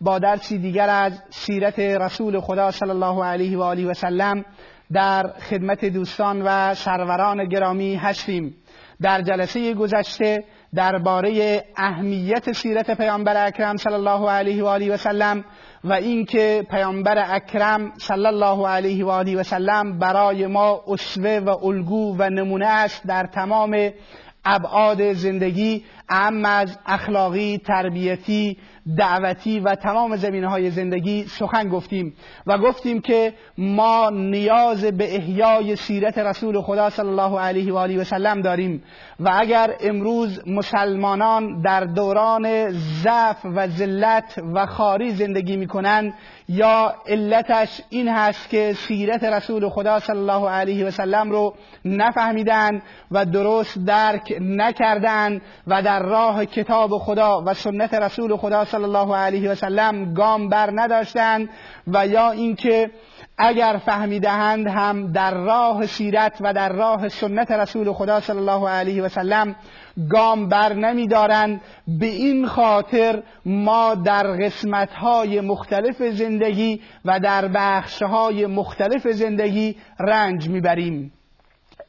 با درسی دیگر از سیرت رسول خدا صلی الله علیه و آله و سلم در خدمت دوستان و سروران گرامی هستیم. در جلسه گذشته درباره اهمیت سیرت پیامبر اکرم صلی الله علیه و آله و سلم و اینکه پیامبر اکرم صلی الله علیه و آله و سلم برای ما اسوه و الگو و نمونه است در تمام ابعاد زندگی اهم از اخلاقی، تربیتی، دعوتی و تمام زمینه های زندگی سخن گفتیم و گفتیم که ما نیاز به احیای سیرت رسول خدا صلی الله علیه و آله و سلم داریم و اگر امروز مسلمانان در دوران ضعف و ذلت و خاری زندگی می‌کنند یا علتش این هست که سیرت رسول خدا صلی الله علیه و سلم رو نفهمیدن و درست درک نکردن و در راه کتاب خدا و سنت رسول خدا صلی الله علیه و سلم گام بر نداشتند و یا اینکه اگر فهمیدهند هم در راه سیرت و در راه سنت رسول خدا صلی الله علیه و سلم گام بر نمیدارند به این خاطر ما در قسمت های مختلف زندگی و در بخش های مختلف زندگی رنج می‌بریم.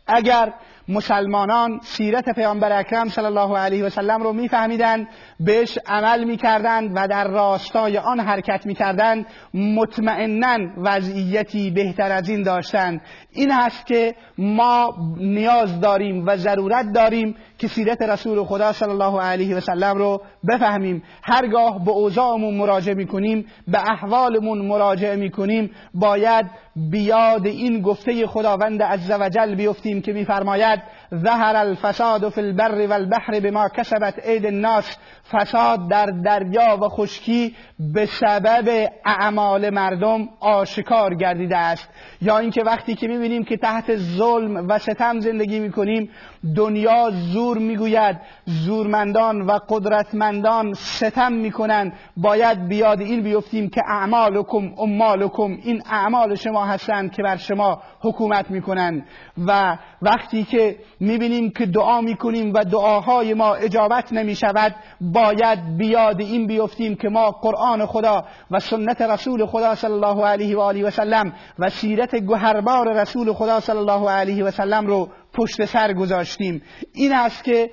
اگر مسلمانان سیرت پیامبر اکرم صلی الله علیه و سلم رو میفهمیدند بهش عمل می‌کردند و در راستای آن حرکت می‌کردند. مطمئنا وضعیتی بهتر از این داشتند. این هست که ما نیاز داریم و ضرورت داریم که سیرت رسول خدا صلی الله علیه و سلم رو بفهمیم. هرگاه به اوضاعمون مراجعه می‌کنیم به احوالمون مراجعه می‌کنیم باید بیاد این گفته خداوند عزوجل بیفتیم که میفرماید that ظهر الفساد فی البر والبحر بما کسبت عید الناس. فساد در دریا و خشکی به سبب اعمال مردم آشکار گردیده است. یا اینکه وقتی که می‌بینیم که تحت ظلم و ستم زندگی می‌کنیم دنیا زور می‌گوید. زورمندان و قدرتمندان ستم می‌کنند. باید بیاد این بیفتیم که اعمالکم امالکم. این اعمال شما هستند که بر شما حکومت می‌کنند. و وقتی که می‌بینیم که دعا می‌کنیم و دعاهای ما اجابت نمی‌شود باید بیاد این بیفتیم که ما قرآن خدا و سنت رسول خدا صلی الله علیه و آله و سلم و سیرت گهربار رسول خدا صلی الله علیه و سلم رو پشت سر گذاشتیم. این است که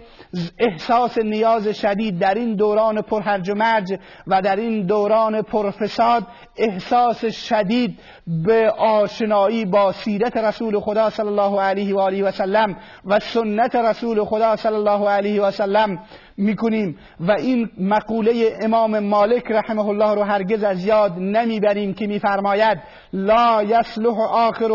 احساس نیاز شدید در این دوران پرهرج و مرج و در این دوران پرفساد احساس شدید به آشنایی با سیرت رسول خدا صلی الله علیه و آله و سلم و سنت رسول خدا صلی الله علیه و سلم می‌کنیم و این مقوله امام مالک رحمه الله رو هرگز از یاد نمی‌بریم که میفرماید لا یصلح آخر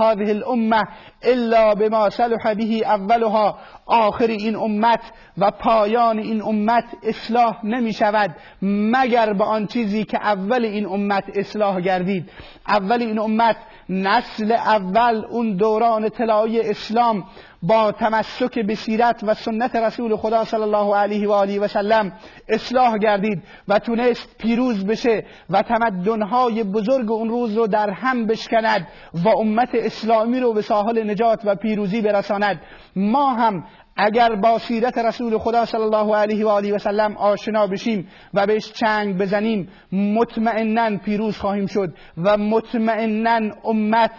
هذه الامه الا بما صلح به اولها. آخر این امت و پایان این امت اصلاح نمی شود. مگر به آن چیزی که اول این امت اصلاح گردید. اول این امت نسل اول اون دوران طلایی اسلام با تمسک به سیرت و سنت رسول خدا صلی الله علیه و آله و سلم اصلاح گردید و تونست پیروز بشه و تمدنهای بزرگ اون روز رو در هم بشکند و امت اسلامی رو به ساحل نجات و پیروزی برساند. ما هم اگر با سیرت رسول خدا صلی الله علیه و آله و سلم آشنا بشیم و بهش چنگ بزنیم مطمئنا پیروز خواهیم شد و مطمئنا امت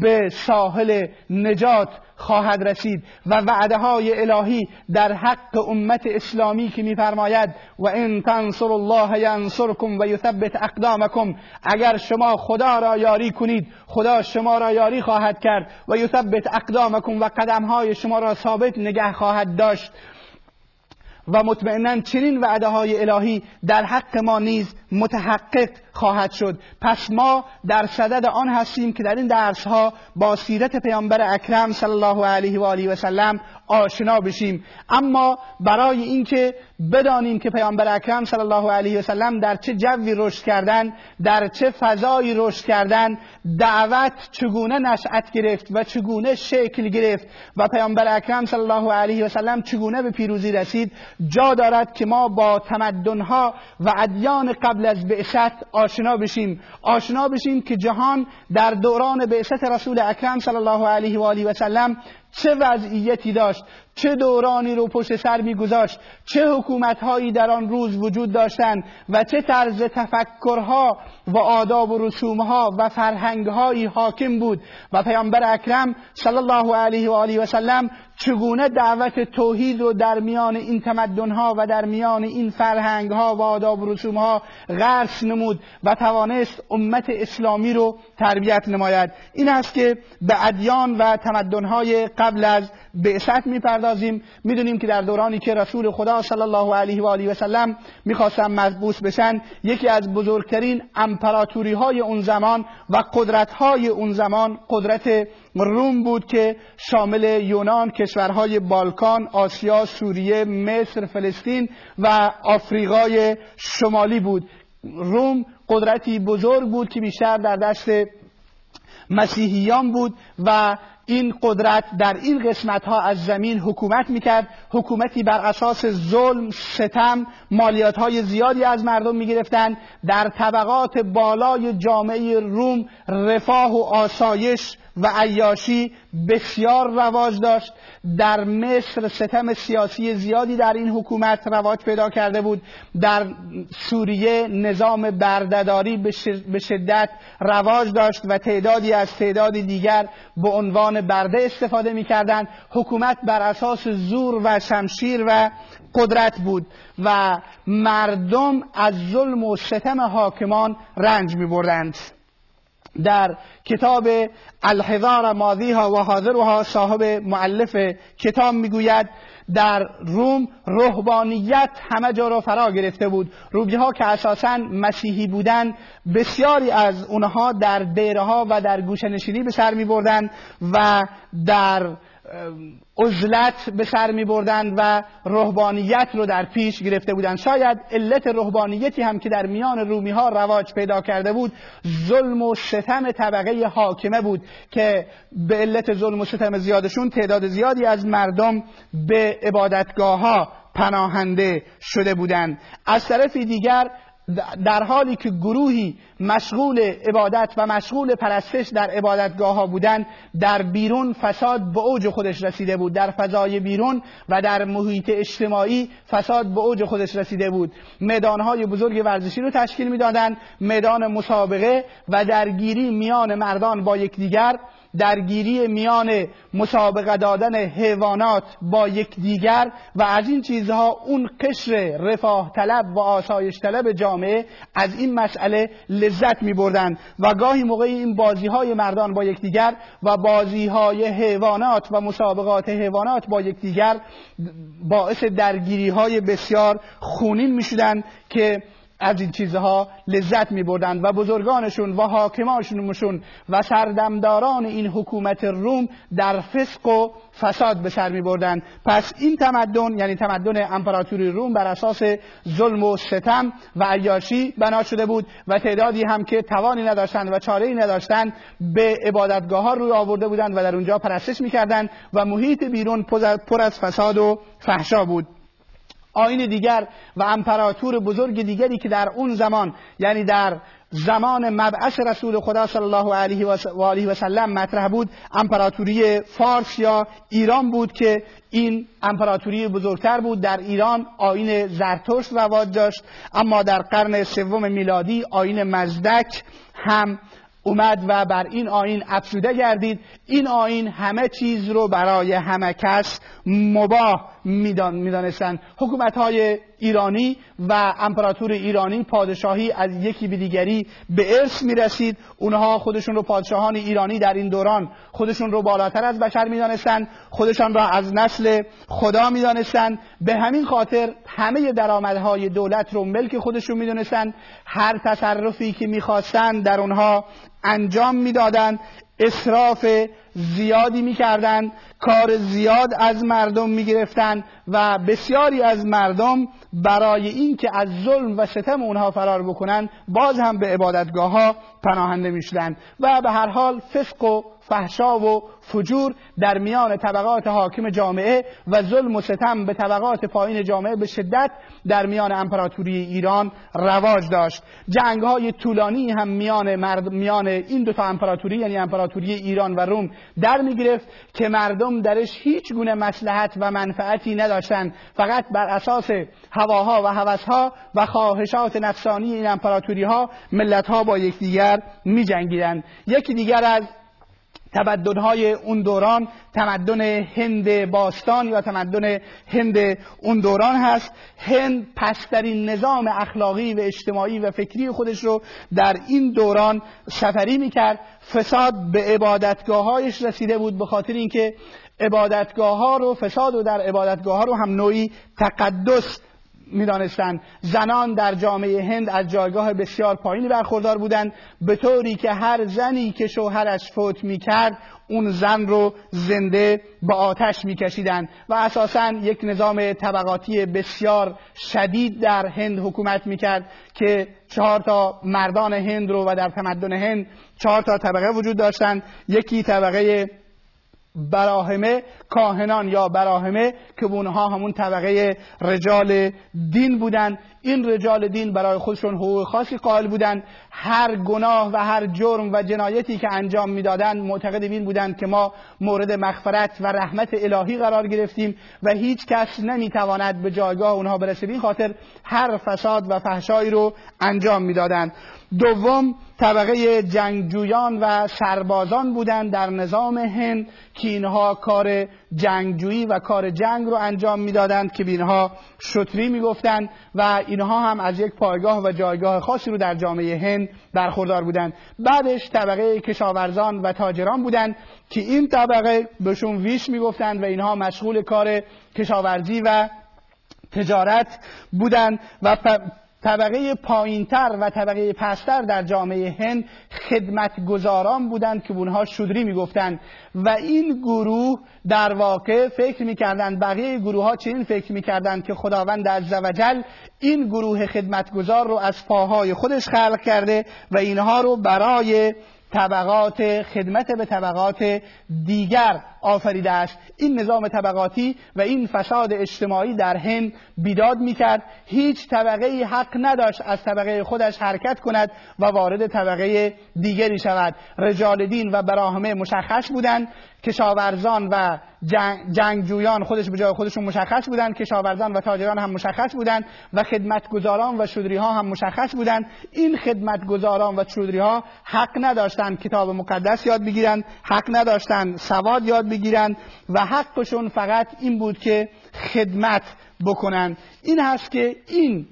به ساحل نجات خواهد رسید و وعده های الهی در حق امت اسلامی که میفرماید و این تنصر الله ینصرکم و یثبت اقدامکم اگر شما خدا را یاری کنید خدا شما را یاری خواهد کرد و یثبت اقدامکم و قدم های شما را ثابت نگه خواهد داشت. و مطمئنا چنین وعده های الهی در حق ما نیز متحقق خواهد شد. پس ما در صدد آن هستیم که در این درس ها با سیرت پیامبر اکرم صلی الله علیه و آله و سلم آشنا بشیم. اما برای اینکه بدانیم که پیامبر اکرم صلی الله علیه و سلم در چه جوی رشد کردن در چه فضایی رشد کردن دعوت چگونه نشأت گرفت و چگونه شکل گرفت و پیامبر اکرم صلی الله علیه و سلم چگونه به پیروزی رسید جا دارد که ما با تمدنها و ادیان قبل از بعثت آشنا بشیم. آشنا بشیم که جهان در دوران بعثت رسول اکرم صلی الله علیه و آله و سلم چه وضعیتی داشت چه دورانی رو پشت سر میگذاشت چه حکومتهایی در آن روز وجود داشتند و چه طرز تفکرها و آداب و رسومها و فرهنگهایی حاکم بود و پیامبر اکرم صلی الله علیه و آله و سلم چگونه دعوت توحید رو در میان این تمدنها و در میان این فرهنگها و آداب و رسومها غرس نمود و توانست امت اسلامی رو تربیت نماید. این است که به ادیان و تمدنهای قبل از بعثت می‌پردازیم. می‌دونیم که در دورانی که رسول خدا صلی الله علیه و آله و سلم می‌خواستن مبعوث بشن یکی از بزرگترین امپراتوری های اون زمان و قدرت های اون زمان قدرت روم بود که شامل یونان کشورهای بالکان آسیا سوریه مصر فلسطین و آفریقای شمالی بود. روم قدرتی بزرگ بود که بیشتر در دست مسیحیان بود و این قدرت در این قسمت ها از زمین حکومت می‌کرد. حکومتی بر اساس ظلم ستم مالیات های زیادی از مردم می‌گرفتند. در طبقات بالای جامعه روم رفاه و آسایش و عیاشی بسیار رواج داشت. در مصر ستم سیاسی زیادی در این حکومت رواج پیدا کرده بود. در سوریه نظام بردهداری به شدت رواج داشت و تعدادی از تعداد دیگر به عنوان برده استفاده می‌کردند. حکومت بر اساس زور و شمشیر و قدرت بود و مردم از ظلم و ستم حاکمان رنج می بردند در کتاب الحضار ماضیها و حاضرها صاحب معلف کتاب می‌گوید در روم رهبانیت همه جا را فرا گرفته بود. روبی ها که اساسا مسیحی بودند بسیاری از اونها در دیره ها و در گوشنشینی به سر می بردن و در عزلت به سر می بردن و رهبانیت رو در پیش گرفته بودند شاید علت رهبانیتی هم که در میان رومی ها رواج پیدا کرده بود ظلم و ستم طبقه حاکمه بود که به علت ظلم و ستم زیادشون تعداد زیادی از مردم به عبادتگاه ها پناهنده شده بودند. از طرف دیگر در حالی که گروهی مشغول عبادت و مشغول پرستش در عبادتگاه ها بودن در بیرون فساد به اوج خودش رسیده بود در فضای بیرون و در محیط اجتماعی فساد به اوج خودش رسیده بود. های بزرگ ورزشی رو تشکیل می‌دادند میدان مسابقه و درگیری میان مردان با یکدیگر. درگیری میان مسابقه دادن حیوانات با یکدیگر و از این چیزها اون قشر رفاه طلب و آسایش طلب جامعه از این مسئله لذت می بردن و گاهی موقع این بازی های مردان با یکدیگر و بازی های حیوانات و مسابقات حیوانات با یکدیگر باعث درگیری های بسیار خونین می که از این چیزها لذت می بردند و بزرگانشون و حاکمانشون و سردمداران این حکومت روم در فسق و فساد به سر می بردند پس این تمدن یعنی تمدن امپراتوری روم بر اساس ظلم و ستم و عیاشی بنا شده بود و تعدادی هم که توانی نداشتند و چاره ای نداشتند به عبادتگاه ها روی آورده بودند و در اونجا پرستش می‌کردند و محیط بیرون پر از فساد و فحشا بود. آین دیگر و امپراتور بزرگ دیگری که در اون زمان یعنی در زمان مبعث رسول خدا صلی الله علیه و آله و سلم مطرح بود امپراتوری فارس یا ایران بود که این امپراتوری بزرگتر بود. در ایران آین زرتشت رواج داشت اما در قرن سوم میلادی آین مزدک هم اومد و بر این آین افزوده گردید. این آین همه چیز رو برای همه کس مباه می‌دانستند حکومت های ایرانی و امپراتور ایرانی پادشاهی از یکی به دیگری به ارث می رسید اونها خودشون رو پادشاهان ایرانی در این دوران خودشون رو بالاتر از بشر می‌دانستند خودشان را از نسل خدا می‌دانستند به همین خاطر همه درآمدهای دولت رو ملک خودشون می‌دونستند هر تصرفی که می‌خواستند در اونها انجام می‌دادند اصراف زیادی می‌کردند کار زیاد از مردم می‌گرفتند و بسیاری از مردم برای اینکه از ظلم و ستم اونها فرار بکنند باز هم به عبادتگاه ها پناهنده می‌شدند و به هر حال فسق و فحشا و فجور در میان طبقات حاکم جامعه و ظلم و ستم به طبقات پایین جامعه به شدت در میان امپراتوری ایران رواج داشت. جنگ های طولانی هم میان, مرد میان این دو تا امپراتوری یعنی امپراتوری ایران و روم در می‌گرفت که مردم درش هیچ گونه مسلحت و منفعتی نداشتند فقط بر اساس هواها و هوسها و خواهشات نفسانی این امپراتوری ها ملت ها با یکدیگر می جنگیدن. یکی دیگر از تمدنهای اون دوران تمدن هند باستان یا تمدن هند اون دوران هست. هند پسترین نظام اخلاقی و اجتماعی و فکری خودش رو در این دوران سفری می‌کرد. فساد به عبادتگاههایش رسیده بود به خاطر اینکه عبادتگاه ها رو فساد و در عبادتگاه ها رو هم نوعی تقدس می‌دانستند زنان در جامعه هند از جایگاه بسیار پایینی برخوردار بودند به طوری که هر زنی که شوهرش فوت می‌کرد اون زن رو زنده با آتش میکشیدند و اساسا یک نظام طبقاتی بسیار شدید در هند حکومت می‌کرد که چهار تا مردان هند رو و در تمدن هند چهار تا طبقه وجود داشتند. یکی طبقه براهمه کاهنان یا براهمه که اونها همون طبقه رجال دین بودن. این رجال دین برای خودشون حقوق خاصی قائل بودن. هر گناه و هر جرم و جنایتی که انجام می‌دادند معتقد این بودند که ما مورد مغفرت و رحمت الهی قرار گرفتیم و هیچ کس نمی‌تواند به جایگاه اونها برسه. این خاطر هر فساد و فحشایی رو انجام می‌دادند دوم طبقه جنگجویان و سربازان بودند در نظام هند که اینها کار جنگجویی و کار جنگ رو انجام می‌دادند که اینها شطری می‌گفتند و اینها هم از یک پایگاه و جایگاه خاصی رو در جامعه هند برخوردار بودند. بعدش طبقه کشاورزان و تاجران بودند که این طبقه بهشون ویش می‌گفتند و اینها مشغول کار کشاورزی و تجارت بودند و طبقه پایینتر و طبقه پستر در جامعه هند خدمتگزاران بودند که اونها شودری می‌گفتند. و این گروه در واقع فکر می‌کردند بقیه گروه ها چنین فکر می‌کردند که خداوند عزوجل این گروه خدمتگزار رو از پاهای خودش خلق کرده و اینها رو برای طبقات خدمت به طبقات دیگر آفریده است این نظام طبقاتی و این فساد اجتماعی در هند بیداد می‌کرد. هیچ طبقه حق نداشت از طبقه خودش حرکت کند و وارد طبقه دیگری شود. رجال دین و براهمه مشخص بودند. کشاورزان و جنگجویان خودش به جای خودشون مشخص بودند. کشاورزان و تاجران هم مشخص بودند و خدمتگزاران و شودری ها هم مشخص بودند. این خدمتگزاران و شودری ها حق نداشتند. کتاب مقدس یاد بگیرند. حق نداشتند. سواد یاد بگیرند و حقشون فقط این بود که خدمت بکنند این هست که این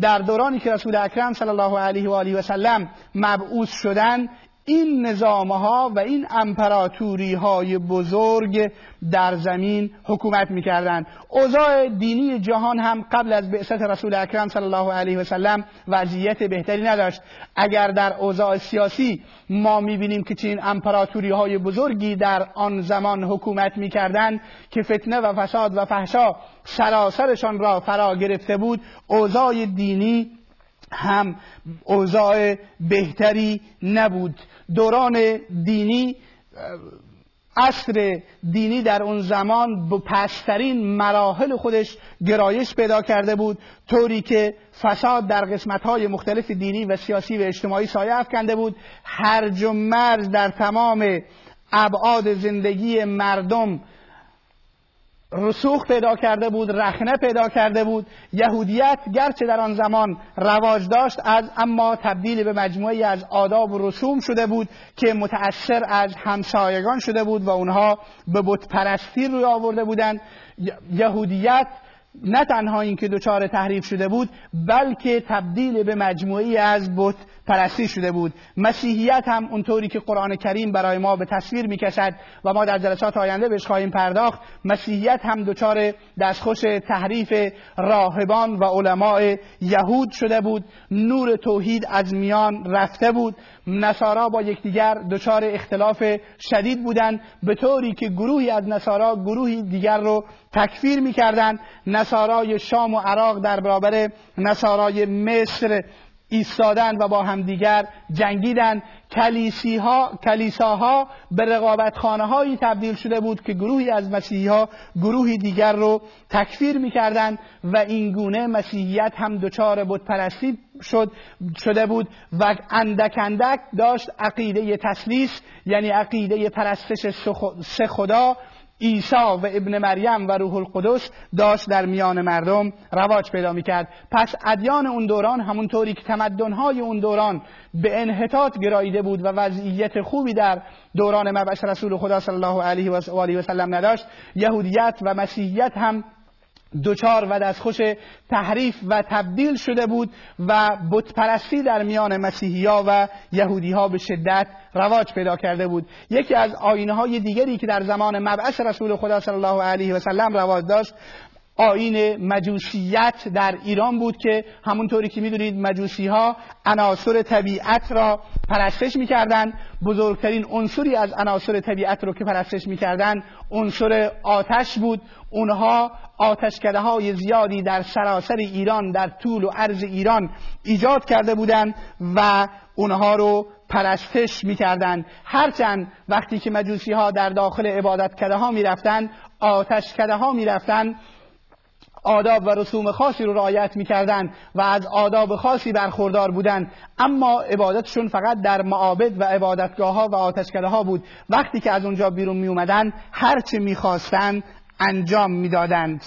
در دورانی که رسول اکرم صلی الله علیه و آله و سلم مبعوث شدن این نظام ها و این امپراتوری های بزرگ در زمین حکومت می‌کردند. اوضاع دینی جهان هم قبل از بعثت رسول اکرم صلی الله علیه و سلم وضعیت بهتری نداشت. اگر در اوضاع سیاسی ما می‌بینیم که چین امپراتوری های بزرگی در آن زمان حکومت می‌کردند که فتنه و فساد و فحشا سراسرشان را فرا گرفته بود اوضاع دینی هم اوضاع بهتری نبود. دوران دینی عصر دینی در اون زمان به پسترین مراحل خودش گرایش پیدا کرده بود طوری که فساد در قسمتهای مختلف دینی و سیاسی و اجتماعی سایه افکنده بود. هرج و مرز در تمام ابعاد زندگی مردم رسوخ پیدا کرده بود رخنه پیدا کرده بود. یهودیت گرچه در آن زمان رواج داشت از اما تبدیل به مجموعی از آداب و رسوم شده بود که متأثر از همسایگان شده بود و اونها به بت پرستی روی آورده بودند. یهودیت نه تنها اینکه دچار تحریف شده بود بلکه تبدیل به مجموعی از بت پرستی شده بود. مسیحیت هم اونطوری که قرآن کریم برای ما به تصویر می‌کشد و ما در جلسات آینده بهش خواهیم پرداخت مسیحیت هم دچار دستخوش تحریف راهبان و علماء یهود شده بود. نور توحید از میان رفته بود. نصارا با یکدیگر دچار اختلاف شدید بودند. به طوری که گروهی از نصارا گروهی دیگر رو تکفیر می‌کردند. نصارای شام و عراق در برابر نصارای مصر ایستادن و با همدیگر جنگیدن. کلیسی ها، کلیساها به رقابت هایی تبدیل شده بود که گروهی از مسیحی ها گروهی دیگر رو تکفیر می‌کردند و این گونه مسیحیت هم دچار بود پرستی شد شده بود و اندک اندک داشت عقیده تسلیس یعنی عقیده پرستش سه خدا عیسی و ابن مریم و روح القدس داشت در میان مردم رواج پیدا می‌کرد. پس ادیان اون دوران همونطوری که تمدنهای اون دوران به انحطاط گراییده بود و وضعیت خوبی در دوران مبعث رسول خدا صلی الله علیه و آله و سلم نداشت یهودیت و مسیحیت هم دوچار و دستخوش تحریف و تبدیل شده بود و بتپرستی در میان مسیحی ها و یهودی ها به شدت رواج پیدا کرده بود. یکی از آینه های دیگری که در زمان مبعث رسول خدا صلی الله علیه و سلم رواج داشت آین مجوسیت در ایران بود که همونطوری که می‌دونید مجوسی ها عناصر طبیعت را پرستش می‌کردند. بزرگترین عنصری از عناصر طبیعت رو که پرستش می‌کردند عنصر آتش بود. اونها آتشکده های زیادی در سراسر ایران در طول و عرض ایران ایجاد کرده بودند و اونها رو پرستش می‌کردند. هرچند وقتی که مجوسی ها در داخل عبادتکده ها می‌رفتند آتشکده ها می‌رفتند آداب و رسوم خاصی رو رعایت می‌کردند و از آداب خاصی برخوردار بودند. اما عبادتشون فقط در معابد و عبادتگاه ها و آتشکده ها بود. وقتی که از اونجا بیرون می اومدن هرچه می‌خواستند انجام می‌دادند.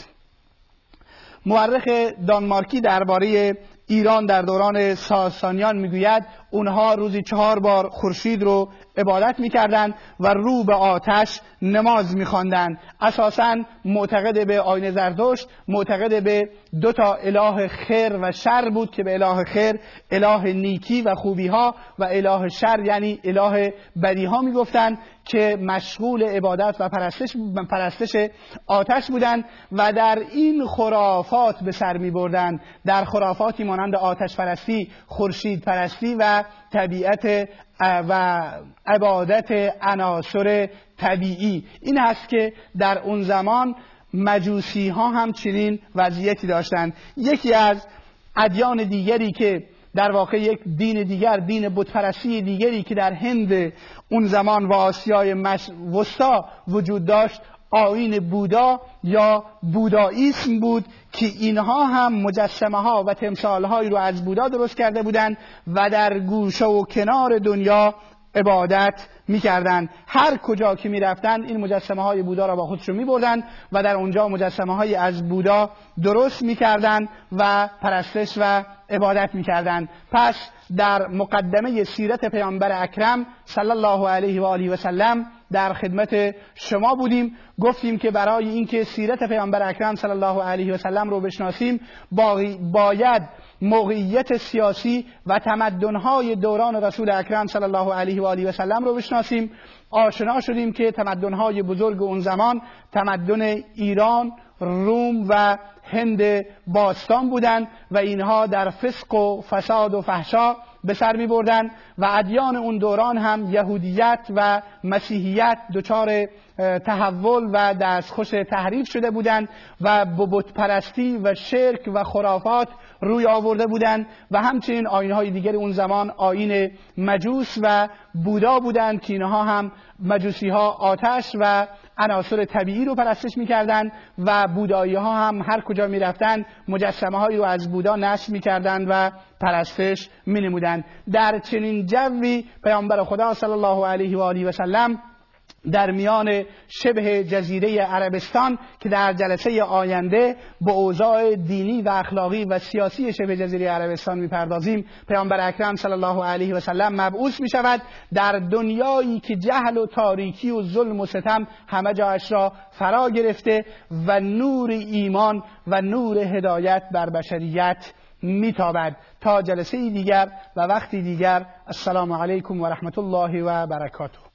مورخ دانمارکی درباره ایران در دوران ساسانیان می‌گوید اونها روزی چهار بار خورشید رو عبادت می‌کردند و رو به آتش نماز میخواندند. اساسا معتقد به آین زردشت معتقد به دو تا اله خیر و شر بود که به اله خیر اله نیکی و خوبی ها و اله شر یعنی اله بدی ها می‌گفتند که مشغول عبادت و پرستش, پرستش آتش بودند و در این خرافات به سر می بردن در خرافاتی مانند آتش پرستی خورشید پرستی و طبیعت و عبادت عناصر طبیعی. این هست که در اون زمان مجوسی ها هم چنین وضعیتی داشتند. یکی از ادیان دیگری که در واقع یک دین دیگر دین بتپرستی دیگری که در هند اون زمان و آسیای وسطا وجود داشت آین بودا یا بوداییسم بود که اینها هم مجسمه ها و تمثال هایی رو از بودا درست کرده بودند و در گوشه و کنار دنیا عبادت می‌کردند. هر کجا که می‌رفتند این مجسمه های بودا را با خودشون میبردند و در اونجا مجسمه های از بودا درست می‌کردند و پرستش و عبادت می‌کردند. پس در مقدمه سیرت پیامبر اکرم صلی الله علیه و آله و سلم در خدمت شما بودیم. گفتیم که برای اینکه سیرت پیامبر اکرم صلی الله علیه و سلم رو بشناسیم باید موقعیت سیاسی و تمدنهای دوران رسول اکرم صلی الله علیه و آله و سلم رو بشناسیم. آشنا شدیم که تمدنهای بزرگ اون زمان تمدن ایران روم و هند باستان بودند و اینها در فسق و فساد و فحشا به سر می بردن و ادیان اون دوران هم یهودیت و مسیحیت دچار تحول و دستخوش تحریف شده بودند و بت پرستی و شرک و خرافات روی آورده بودند و همچنین های دیگر اون زمان آین مجوس و بودا بودند که اینها هم مجوسی ها آتش و عناصر طبیعی رو پرستش می‌کردند و بودایی ها هم هر کجا می‌رفتند مجسمه هایی رو از بودا نشر می‌کردند و پرستش مینمودند. در چنین جوی پیامبر خدا صلی الله علیه و آله و سلم در میان شبه جزیره عربستان که در جلسه آینده به اوضاع دینی و اخلاقی و سیاسی شبه جزیره عربستان می‌پردازیم. پیامبر اکرم صلی الله علیه و سلم مبعوث می شود در دنیایی که جهل و تاریکی و ظلم و ستم همه جایش را فرا گرفته و نور ایمان و نور هدایت بر بشریت میتابد. تا جلسه دیگر و وقتی دیگر السلام علیکم و رحمت الله و برکاته.